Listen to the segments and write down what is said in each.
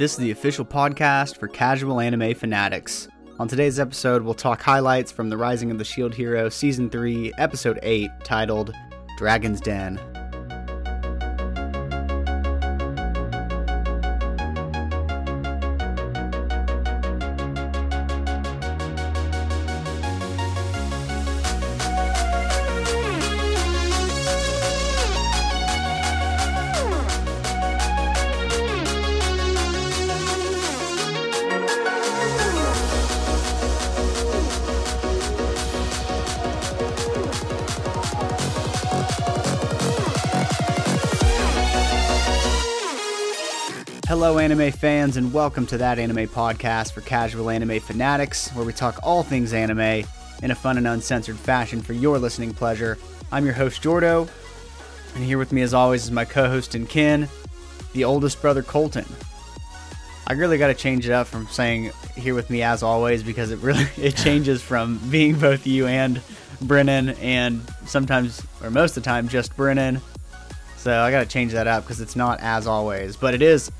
This is the official podcast for casual anime fanatics. On today's episode, we'll talk highlights from The Rising of the Shield Hero Season 3, Episode 8, titled Dragon's Den. Fans, and welcome to that anime podcast for casual anime fanatics, where we talk all things anime in a fun and uncensored fashion for your listening pleasure. I'm your host, Jordo, and here with me, as always, is my co host and kin, the oldest brother, Colton. I really got to change it up from saying here with me as always because it really it changes from being both you and Brennan and sometimes or most of the time just Brennan. So I got to change that up because it's not as always, but it is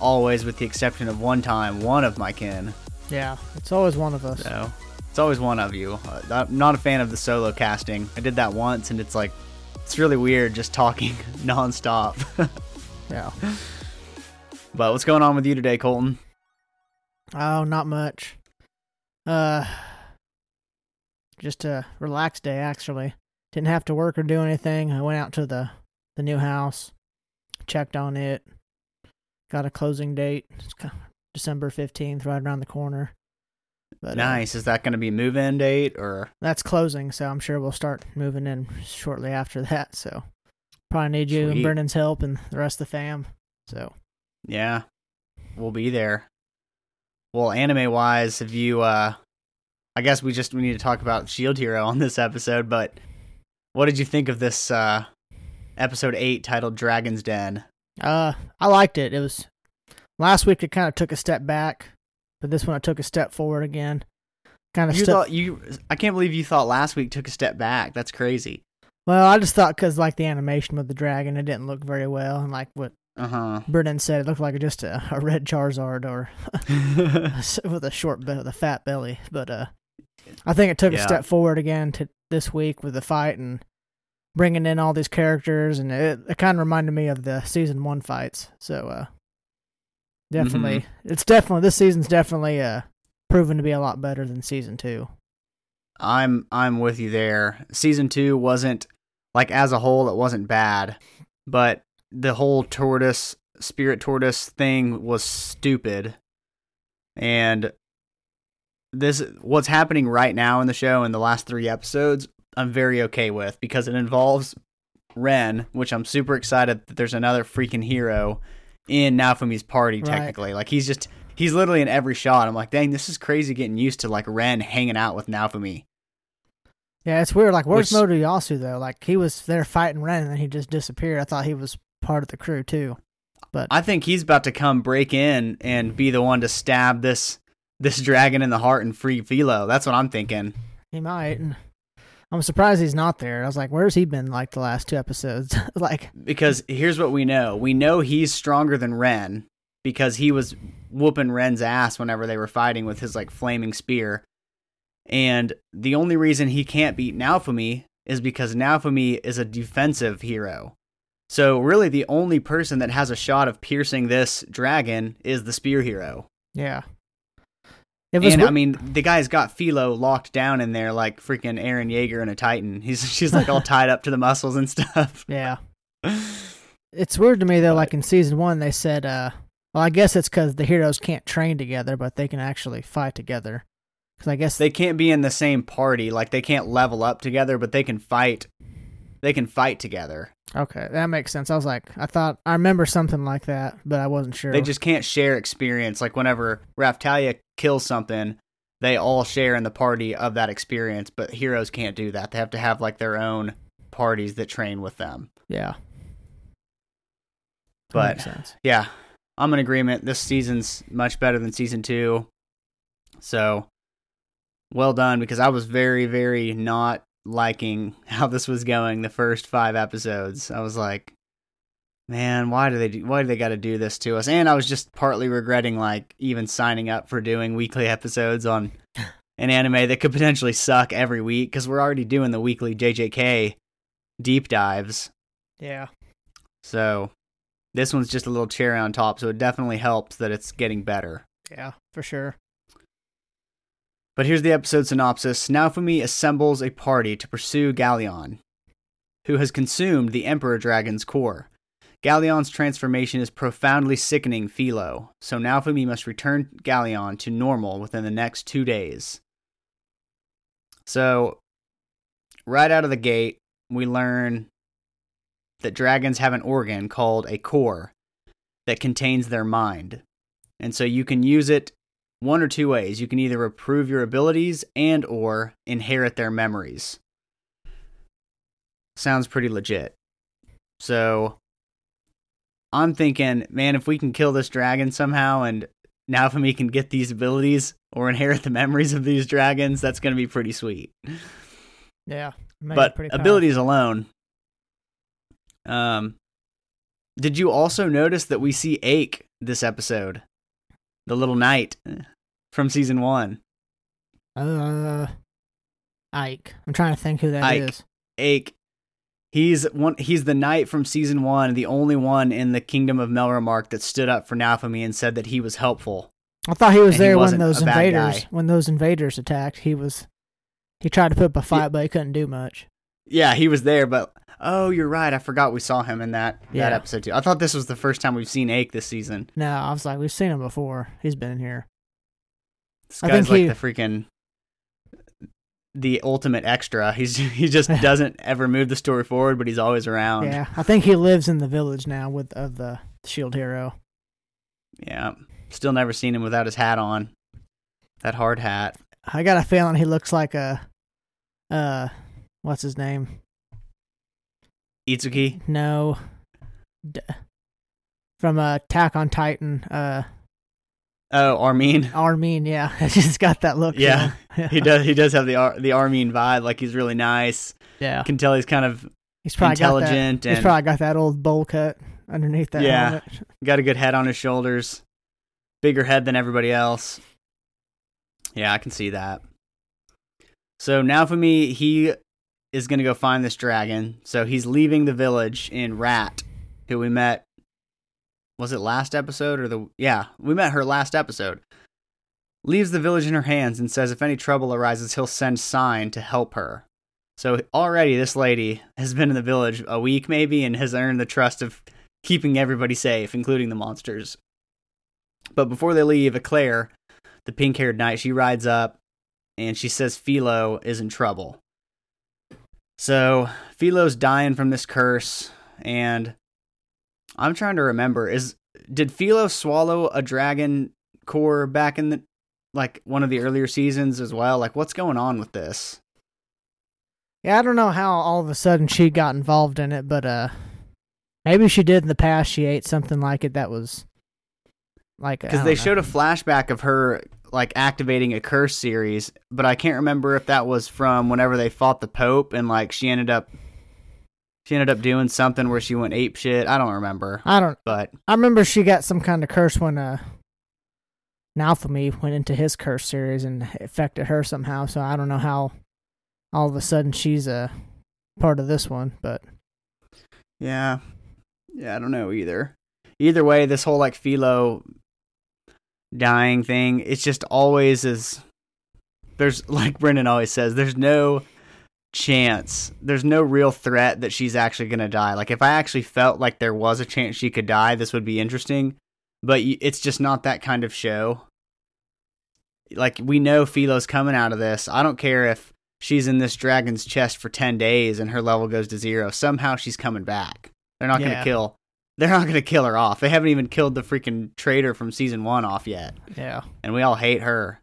always with the exception of one time, one of my kin. Yeah, it's always one of us. So it's always one of you. Uh, I'm not a fan of the solo casting. I did that once, and it's like it's really weird just talking nonstop. Yeah. but what's going on with you today, Colton? Oh, not much. Uh, just a relaxed day actually. Didn't have to work or do anything. I went out to the the new house, checked on it, got a closing date. December fifteenth, right around the corner. But, uh, nice. Is that going to be move-in date or? that's closing, so I'm sure we'll start moving in shortly after that. So probably need you Sweet. and Brennan's help and the rest of the fam. So Yeah, we'll be there. Well, anime wise, have you? uh I guess we just we need to talk about Shield Hero on this episode. But what did you think of this uh episode eight titled Dragon's Den? Uh, I liked it. It was last week. It kind of took a step back, but this one I took a step forward again. Kind of You step. thought you? I can't believe you thought last week took a step back. That's crazy. well, I just thought because like the animation with the dragon, it didn't look very well, and like what Uh huh. Brennan said, it looked like just a, a red Charizard or with a short bit with a fat belly. But uh, I think it took Yeah. a step forward again to this week with the fight and bringing in all these characters, and it, it kind of reminded me of the season one fights. So uh, definitely, it's definitely this season's definitely uh proven to be a lot better than season two. I'm I'm with you there. Season two wasn't like as a whole it wasn't bad, but the whole tortoise spirit tortoise thing was stupid. And this what's happening right now in the show in the last 3 episodes, I'm very okay with because it involves Ren, which I'm super excited that there's another freaking hero in Naofumi's party Right. technically. Like he's just he's literally in every shot. I'm like, "Dang, this is crazy getting used to like Ren hanging out with Naofumi." Yeah, it's weird. Like, where's Which- Motoyasu though? Like, he was there fighting Ren, and then he just disappeared. I thought he was part of the crew too. But I think he's about to come break in and be the one to stab this this dragon in the heart and free Filo. That's what I'm thinking. He might. I'm surprised he's not there. I was like, where's he been like the last two episodes? like, Because here's what we know. We know he's stronger than Ren because he was whooping Ren's ass whenever they were fighting with his like flaming spear. And the only reason he can't beat Naofumi is because Naofumi is a defensive hero. So really the only person that has a shot of piercing this dragon is the spear hero. yeah. And wi- I mean, the guy's got Filo locked down in there like freaking Eren Yeager in a Titan. He's she's like all tied up to the muscles and stuff. yeah. It's weird to me though. Like in season one, they said, uh, well, I guess it's because the heroes can't train together, but they can actually fight together. Because I guess They can't be in the same party. Like they can't level up together, but they can fight. They can fight together. okay, that makes sense. I was like, I thought I remember something like that, but I wasn't sure. They just can't share experience. Like whenever Raphtalia kills something, they all share in the party of that experience. But heroes can't do that. They have to have like their own parties that train with them. yeah. That But makes sense. yeah, I'm in agreement. This season's much better than season two. So well done because I was very, very not liking how this was going the first five episodes. I was like, Man, why do they do, why do they got to do this to us? And I was just partly regretting like even signing up for doing weekly episodes on an anime that could potentially suck every week because we're already doing the weekly JJK deep dives. Yeah. So this one's just a little cherry on top. So it definitely helps that it's getting better. Yeah, for sure. But here's the episode synopsis Naofumi assembles a party to pursue Gaelion, who has consumed the Emperor Dragon's core. Gaelion's transformation is profoundly sickening Filo, so Naofumi must return Gaelion to normal within the next two days. So, right out of the gate, we learn that dragons have an organ called a core that contains their mind. And so you can use it one or two ways. You can either improve your abilities and or inherit their memories. Sounds pretty legit. So I'm thinking, man, if we can kill this dragon somehow and Naofumi can get these abilities or inherit the memories of these dragons, that's going to be pretty sweet. Yeah. but abilities alone. Um, did you also notice that we see Ake this episode, the little knight eh, from season one? Uh, Ike. I'm trying to think who that is. Ike. He's one. He's the knight from season one, the only one in the kingdom of Melromark that stood up for Naofumi and said that he was helpful. I thought he was And he there when those invaders when those invaders attacked. He was he tried to put up a fight, but he couldn't do much. Yeah, he was there, but oh, you're right. I forgot we saw him in that Yeah. that episode too. I thought this was the first time we've seen Ake this season. No, I was like, we've seen him before. He's been in here. This I guy's think like he- the freaking the ultimate extra. He's he just doesn't ever move the story forward, but he's always around. Yeah, I think he lives in the village now with of the shield hero. Yeah. Still never seen him without his hat on. That hard hat. I got a feeling he looks like a uh, what's his name? Itsuki. No, D- from uh, Attack on Titan. Uh, Oh, Armin. Armin. Yeah, he's got that look. Yeah. He does. He does have the Ar- the Armin vibe. Like he's really nice. yeah. Can tell he's kind of He's probably got that. intelligent He's probably got that old bowl cut underneath that Yeah. helmet. got a good head on his shoulders. Bigger head than everybody else. Yeah, I can see that. So Naofumi, he is going to go find this dragon. So he's leaving the village in Rat, who we met. Was it last episode or the. Yeah, we met her last episode. Leaves the village in her hands and says if any trouble arises, he'll send Sign to help her. So already this lady has been in the village a week maybe and has earned the trust of keeping everybody safe, including the monsters. But before they leave, Eclair, the pink haired knight, she rides up and she says Filo is in trouble. So Filo's dying from this curse, and I'm trying to remember is did Filo swallow a dragon core back in the like one of the earlier seasons as well? Like what's going on with this? Yeah, I don't know how all of a sudden she got involved in it, but uh, maybe she did in the past. She ate something like it that was like Because they showed a flashback of her like activating a curse series, but I can't remember if that was from whenever they fought the Pope and like she ended up she ended up doing something where she went ape shit. I don't remember, I don't. but I remember she got some kind of curse when uh, Naofumi went into his curse series and affected her somehow. So I don't know how all of a sudden she's a part of this one, but yeah, yeah, I don't know either. Either way, this whole like Filo dying thing, it's just always is. There's like Brennan always says, there's no chance. There's no real threat that she's actually gonna die. Like if I actually felt like there was a chance she could die, this would be interesting. But it's just not that kind of show. Like we know Filo's coming out of this. I don't care if she's in this dragon's chest for 10 days and her level goes to zero. Somehow she's coming back. They're not going to kill. They're not going to kill her off. They haven't even killed the freaking traitor from season 1 off yet. yeah. And we all hate her.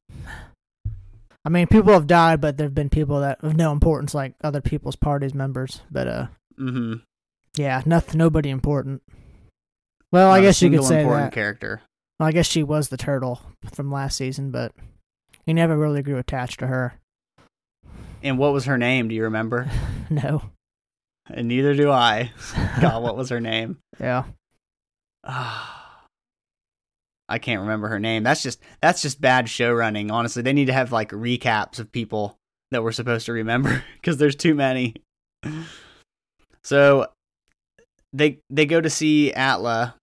I mean, people have died, but there have been people that of no importance, like other people's parties members. But uh, Mhm. yeah, nothing, nobody important. Well, I Not a guess you could say important that. character. Well, I guess she was the turtle from last season, but you never really grew attached to her. And what was her name? Do you remember? no. And neither do I. God, what was her name? Yeah. I can't remember her name. That's just that's just bad show running. Honestly, they need to have like recaps of people that we're supposed to remember because there's too many. So they they go to see Atla,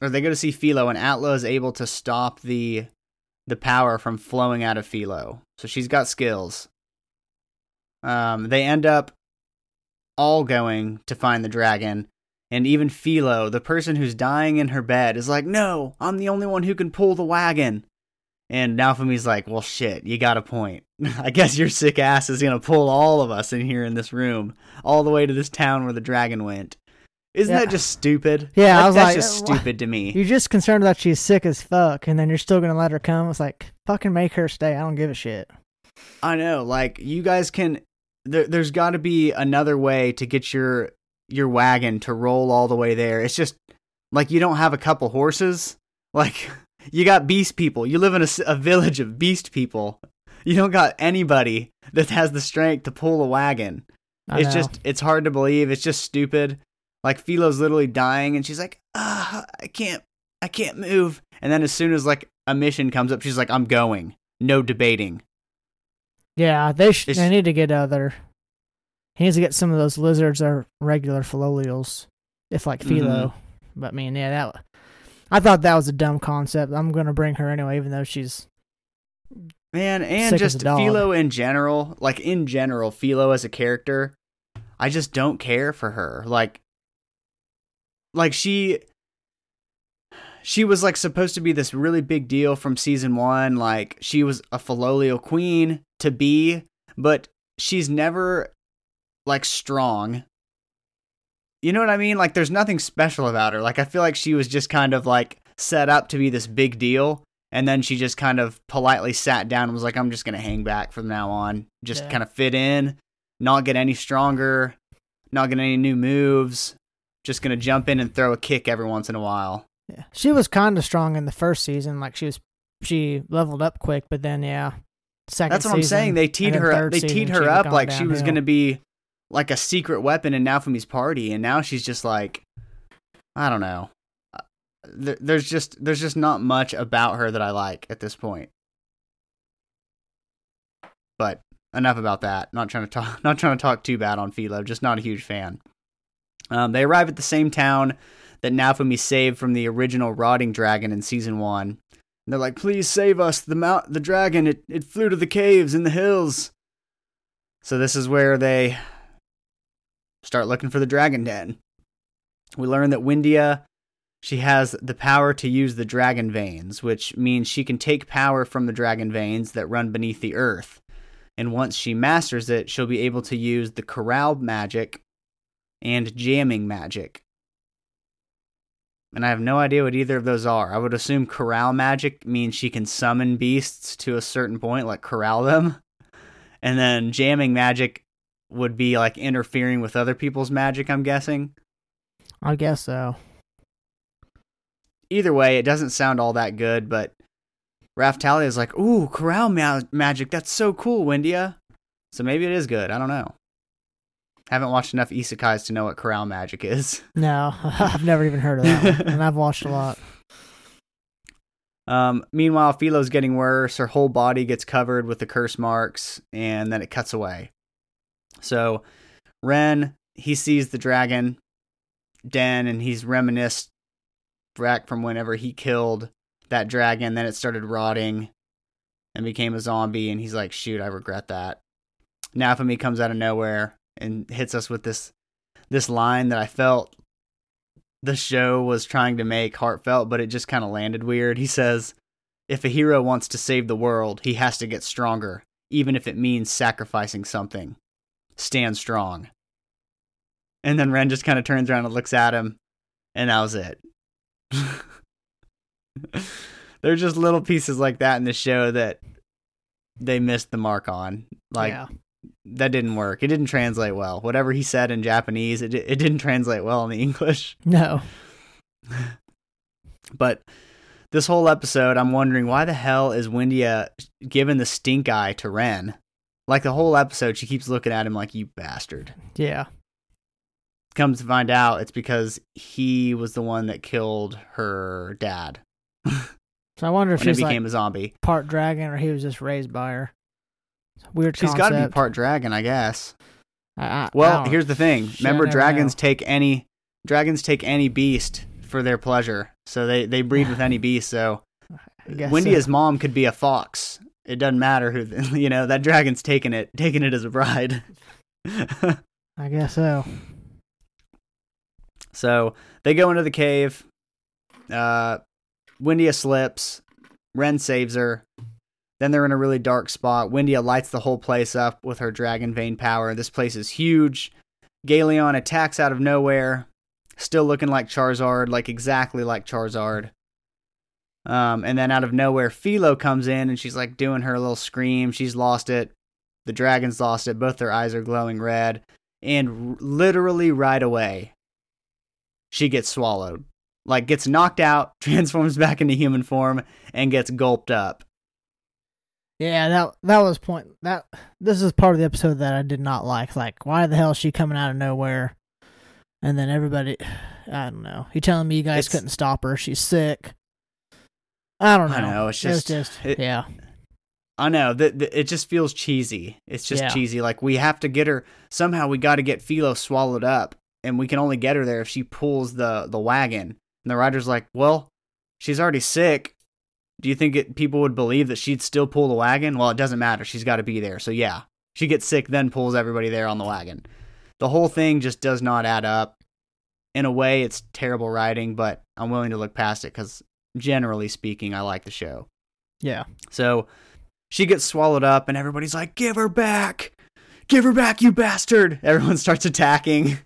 or they go to see Filo, and Atla is able to stop the the power from flowing out of Filo. So she's got skills. Um, they end up all going to find the dragon, and even Filo, the person who's dying in her bed, is like, "No, I'm the only one who can pull the wagon." And Naofumi's like, "Well, shit, you got a point. I guess your sick ass is gonna pull all of us in here in this room, all the way to this town where the dragon went." Isn't Yeah. that just stupid? Yeah, That- I was that's like, just stupid to me. You're just concerned that she's sick as fuck, and then you're still gonna let her come. It's like fucking make her stay. I don't give a shit. I know, like you guys can. There, there's got to be another way to get your your wagon to roll all the way there. It's just like you don't have a couple horses. Like you got beast people. You live in a village of beast people. You don't got anybody that has the strength to pull a wagon. I it's know. just it's hard to believe. It's just stupid. Like Filo's literally dying, and she's like, "Ah, I can't, I can't move." And then as soon as like a mission comes up, she's like, "I'm going." No debating. Yeah. They sh- they need to get other. He needs to get some of those lizards or regular filolials, if like Filo. Mm-hmm. But I mean, yeah, that. I thought that was a dumb concept. I'm gonna bring her anyway, even though she's Man, and Sick as a just. Filo in general, like in general, Filo as a character, I just don't care for her. Like like she she was like supposed to be this really big deal from season 1, like she was a Filolial queen to be, but she's never like strong. You know what I mean? Like there's nothing special about her. Like I feel like she was just kind of like set up to be this big deal and then she just kind of politely sat down and was like i'm just going to hang back from now on just Yeah. kind of fit in not get any stronger not get any new moves just going to jump in and throw a kick every once in a while yeah. She was kind of strong in the first season. Like she was, she leveled up quick. But then yeah, second. that's what i'm saying they teed her third they teed her up like she was going to be like a secret weapon in Naofumi's party and now she's just like i don't know Uh, there's just there's just not much about her that i like at this point but enough about that. Not trying to talk. Not trying to talk too bad on Filo. Just not a huge fan. Um, they arrive at the same town that Naofumi saved from the original rotting dragon in season one. And they're like, "Please save us! The mount, the dragon, it it flew to the caves in the hills." So this is where they start looking for the dragon den. We learn that Windia, she has the power to use the dragon veins, which means she can take power from the dragon veins that run beneath the earth and once she masters it, she'll be able to use the corral magic and jamming magic. And I have no idea what either of those are. I would assume corral magic means she can summon beasts to a certain point, like corral them. And then jamming magic would be like interfering with other people's magic, I'm guessing. I guess so. Either way, it doesn't sound all that good, but Raphtalia is like, ooh, corral ma- magic. That's so cool, Windia. So maybe it is good. I don't know. Haven't watched enough isekais to know what corral magic is. No, I've never even heard of that, and I've watched a lot. Um, meanwhile, Filo's getting worse. Her whole body gets covered with the curse marks, and then it cuts away. So, Ren, he sees the dragon den, and he's reminisced back from whenever he killed that dragon. Then it started rotting and became a zombie, and he's like, shoot, I regret that. Naofumi comes out of nowhere and hits us with this this line that I felt the show was trying to make heartfelt, but it just kind of landed weird. He says, If a hero wants to save the world, he has to get stronger, even if it means sacrificing something. Stand strong. And then Ren just kind of turns around and looks at him, and that was it. There's just little pieces like that in the show that they missed the mark on. Like, yeah. That didn't work. It didn't translate well. Whatever he said in Japanese, it, it didn't translate well in the English. No. But this whole episode, I'm wondering why the hell is Windia giving the stink eye to Ren? Like the whole episode, she keeps looking at him like, you bastard. Yeah. comes to find out, it's because he was the one that killed her dad So I wonder if when he like became a zombie. part dragon or he was just raised by her. Weird She's got to be part dragon, I guess. I- I- I Well, don't- here's the thing. Shit, Remember, dragons know. take any dragons take any beast for their pleasure. So they they breed with any beast. So Wendy's so. mom could be a fox. It doesn't matter who you know. That dragon's taking it taking it as a bride. I guess so. so they go into the cave. Uh, Windia slips. Ren saves her. Then they're in a really dark spot. Windia lights the whole place up with her dragon vein power. This place is huge. Gaelion attacks out of nowhere, still looking like Charizard, like exactly like Charizard. Um, and then out of nowhere, Filo comes in and she's like doing her little scream. She's lost it. The dragon's lost it. Both their eyes are glowing red. And r- literally right away, she gets swallowed. Like gets knocked out, transforms back into human form, and gets gulped up. Yeah, that that was point that this is part of the episode that I did not like. Like, why the hell is she coming out of nowhere? And then everybody, I don't know. You telling me you guys It's- couldn't stop her? She's sick. I don't know. I know, it's It was just- just it- yeah, I know that- it just feels cheesy. It's just Yeah. cheesy. Like we have to get her somehow. We got to get Filo swallowed up, and we can only get her there if she pulls the the wagon. And the rider's like, "Well, she's already sick. Do you think it, people would believe that she'd still pull the wagon? Well, it doesn't matter. She's got to be there. So yeah, she gets sick, then pulls everybody there on the wagon. The whole thing just does not add up. In a way, it's terrible writing, but I'm willing to look past it because generally speaking, I like the show. yeah. So she gets swallowed up, and everybody's like, Give her back! Give her back, you bastard! Everyone starts attacking.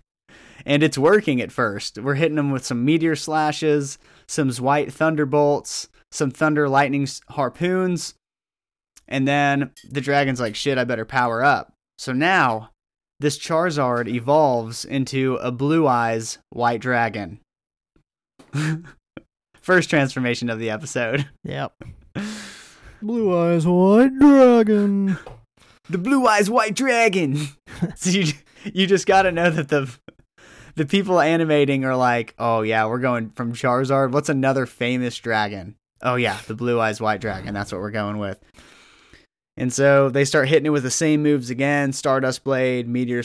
And it's working at first. We're hitting them with some meteor slashes, some white thunderbolts, some thunder lightning harpoons. And then the dragon's like, Shit, I better power up. So now this Charizard evolves into a blue eyes white dragon. First transformation of the episode. Yep. Blue eyes, white dragon. the blue eyes white dragon. so you you just got to know that the the people animating are like, oh yeah, we're going from Charizard. What's another famous dragon? Oh yeah, the blue eyes white dragon. That's what we're going with. And so they start hitting it with the same moves again: Stardust Blade, Meteor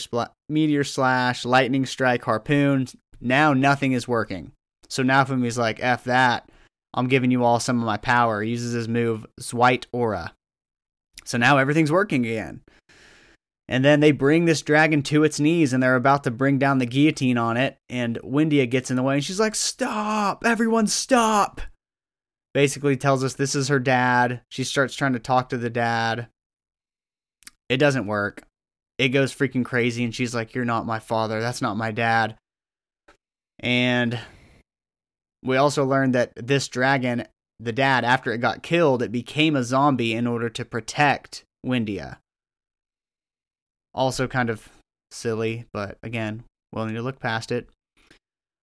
Meteor Slash, Lightning Strike, Harpoon. Now nothing is working. So now Naofumi's like, "F that! I'm giving you all some of my power." He uses his move White Aura. So now everything's working again. And then they bring this dragon to its knees and they're about to bring down the guillotine on it. And Windia gets in the way and she's like, Stop! Everyone stop! Basically tells us this is her dad. She starts trying to talk to the dad. It doesn't work. It goes freaking crazy and she's like, You're not my father. That's not my dad. And we also learned that this dragon the dad, after it got killed, it became a zombie in order to protect Windia. Also, kind of silly, but again, willing to look past it.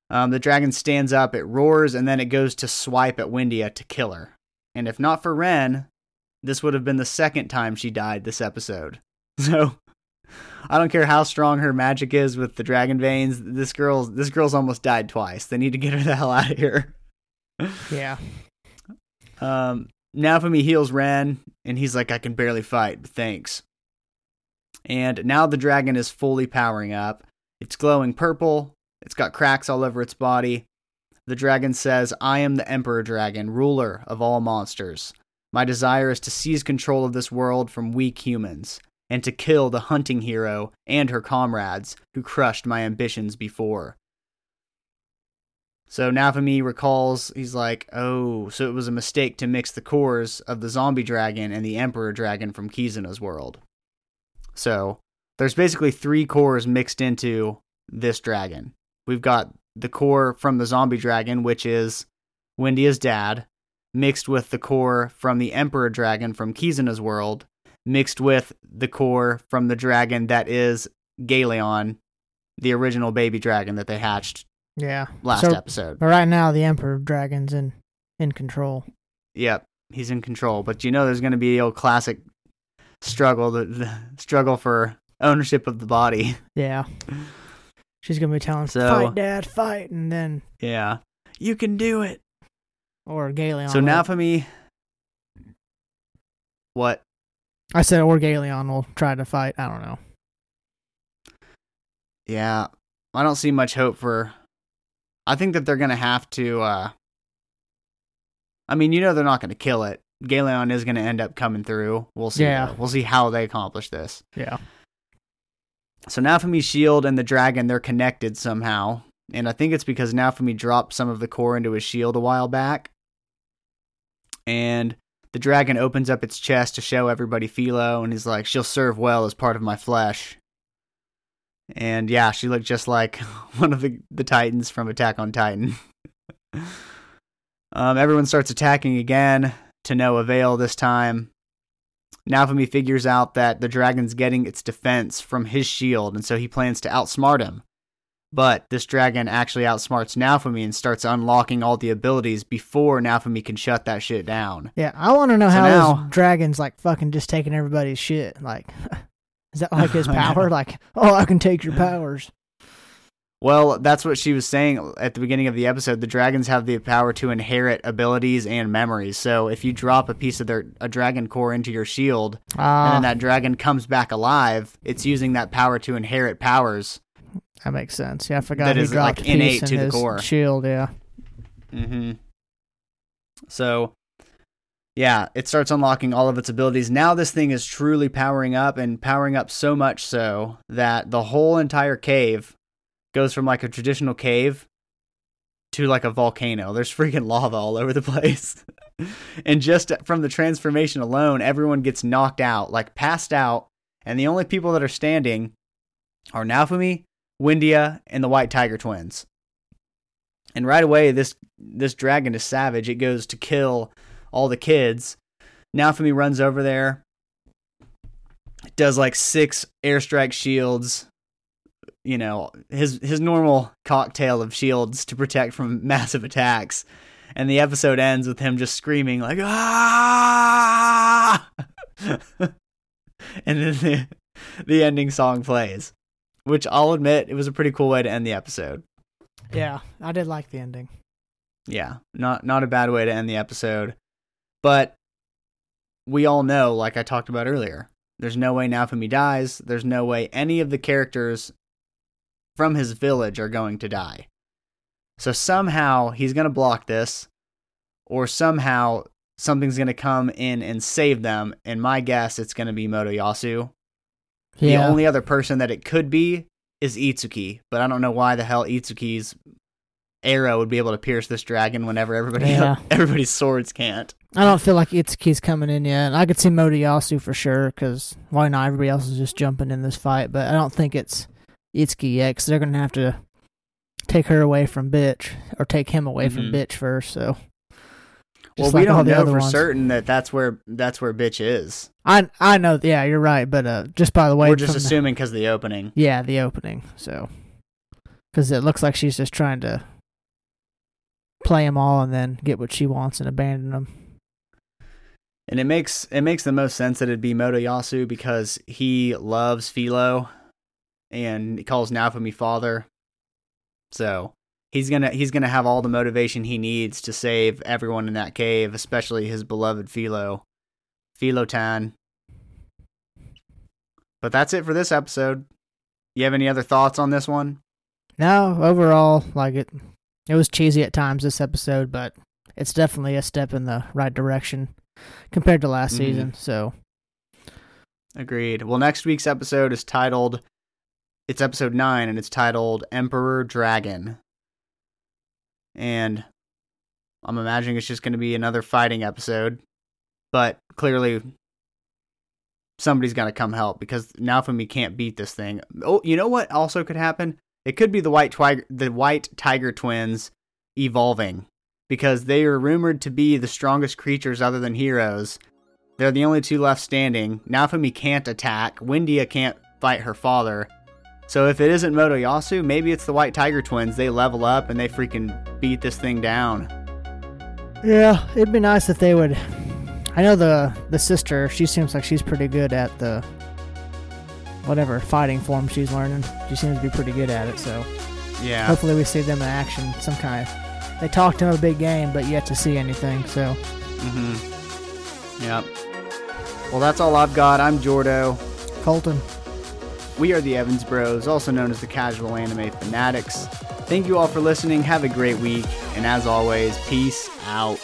Um, the dragon stands up, it roars, and then it goes to swipe at Windia to kill her. And if not for Ren, this would have been the second time she died this episode. So, I don't care how strong her magic is with the dragon veins. This girl's this girl's almost died twice. They need to get her the hell out of here. Yeah. Um, Naofumi heals Ren, and he's like, I can barely fight, but thanks. And now the dragon is fully powering up. It's glowing purple, it's got cracks all over its body. The dragon says, I am the Emperor Dragon, ruler of all monsters. My desire is to seize control of this world from weak humans, and to kill the hunting hero and her comrades who crushed my ambitions before. So Naofumi recalls, he's like, oh, so it was a mistake to mix the cores of the zombie dragon and the emperor dragon from Kizuna's world. So there's basically three cores mixed into this dragon. We've got the core from the zombie dragon, which is Windia's dad, mixed with the core from the emperor dragon from Kizuna's world, mixed with the core from the dragon that is Gaelion, the original baby dragon that they hatched Yeah. last So- episode. But right now, the Emperor Dragon's in in control. Yep, he's in control. But you know, there's going to be a old classic struggle, the, the struggle for ownership of the body. Yeah. She's gonna be telling, So- "Fight, Dad, fight," and then Yeah. You can do it. or Gaelion. So now for me what I said, or Gaelion will try to fight. I don't know. Yeah, I don't see much hope for. I think that they're gonna have to. uh I mean, you know, they're not gonna kill it. Gaelion is gonna end up coming through. We'll see. Yeah. though. we'll see how they accomplish this. Yeah. So Naofumi shield and the dragon they're connected somehow, and I think it's because Naofumi dropped some of the core into his shield a while back, and the dragon opens up its chest to show everybody Filo, and he's like, "She'll serve well as part of my flesh." And yeah, she looked just like one of the the Titans from Attack on Titan. um, everyone starts attacking again to no avail this time. Naofumi figures out that the dragon's getting its defense from his shield, and so he plans to outsmart him. But this dragon actually outsmarts Naofumi and starts unlocking all the abilities before Naofumi can shut that shit down. Yeah, I want to know So how now- this dragon's like fucking just taking everybody's shit. Like, is that like his power? like, oh, I can take your powers. Well, that's what she was saying at the beginning of the episode. The dragons have the power to inherit abilities and memories. So if you drop a piece of their a dragon core into your shield, and Ah, then that dragon comes back alive, it's using that power to inherit powers. that makes sense. Yeah, I forgot That he is, dropped like, innate to in the core. shield. Yeah, Mm-hmm. So, yeah, it starts unlocking all of its abilities. Now this thing is truly powering up and powering up so much so that the whole entire cave goes from like a traditional cave to like a volcano. There's freaking lava all over the place. and just from the transformation alone, everyone gets knocked out, like passed out, and the only people that are standing are Naofumi, Windia, and the White Tiger twins. And right away, this this dragon is savage. It goes to kill all the kids. Naofumi runs over there, does like six airstrike shields. You know his his normal cocktail of shields to protect from massive attacks, and the episode ends with him just screaming like ah, and then the, the ending song plays, which I'll admit it was a pretty cool way to end the episode. yeah, I did like the ending. Yeah, not not a bad way to end the episode. But we all know, like I talked about earlier, there's no way Naofumi dies. There's no way any of the characters from his village are going to die. So somehow he's going to block this, or somehow something's going to come in and save them. And my guess, it's going to be Motoyasu. Yeah. The only other person that it could be is Itsuki, but I don't know why the hell Itsuki's arrow would be able to pierce this dragon whenever everybody Yeah. everybody's swords can't. I don't feel like Itsuki's coming in yet. I could see Motoyasu for sure, because why not? Everybody else is just jumping in this fight, but I don't think it's Itsuki yet, because they're going to have to take her away from Bitch, or take him away from Mhm. Bitch first, so. Well, Just we like all don't the know other for ones. certain that that's where that's where bitch is. I I know, yeah, you're right, but uh, just by the way, We're just assuming because of the opening. yeah, the opening, so. Because it looks like she's just trying to play them all and then get what she wants and abandon them. And it makes it makes the most sense that it'd be Motoyasu because he loves Filo and he calls Naofumi father. So he's gonna he's gonna have all the motivation he needs to save everyone in that cave, especially his beloved Filo. Philotan. But that's it for this episode. You have any other thoughts on this one? No, overall, like it, it was cheesy at times this episode, but it's definitely a step in the right direction compared to last Mhm. season. So Agreed. Well, next week's episode is titled, it's episode 9, and it's titled Emperor Dragon. And I'm imagining it's just going to be another fighting episode. But clearly, somebody's going to come help because Naofumi can't beat this thing. Oh, you know what also could happen? It could be the white, twi- the white tiger twins evolving because they are rumored to be the strongest creatures other than heroes. They're the only two left standing. Naofumi can't attack. Windia can't fight her father. So if it isn't Motoyasu, maybe it's the White Tiger twins. They level up and they freaking beat this thing down. yeah, it'd be nice if they would. I know the the sister. She seems like she's pretty good at the whatever fighting form she's learning. She seems to be pretty good at it. So Yeah. hopefully we see them in action, some kind. They talked to a big game, but yet to see anything. So Mm-hmm. Yep. Well, that's all I've got. I'm Jordo. Colton, We are the Evans Bros, also known as the Casual Anime Fanatics. Thank you all for listening. Have a great week. And as always, peace out.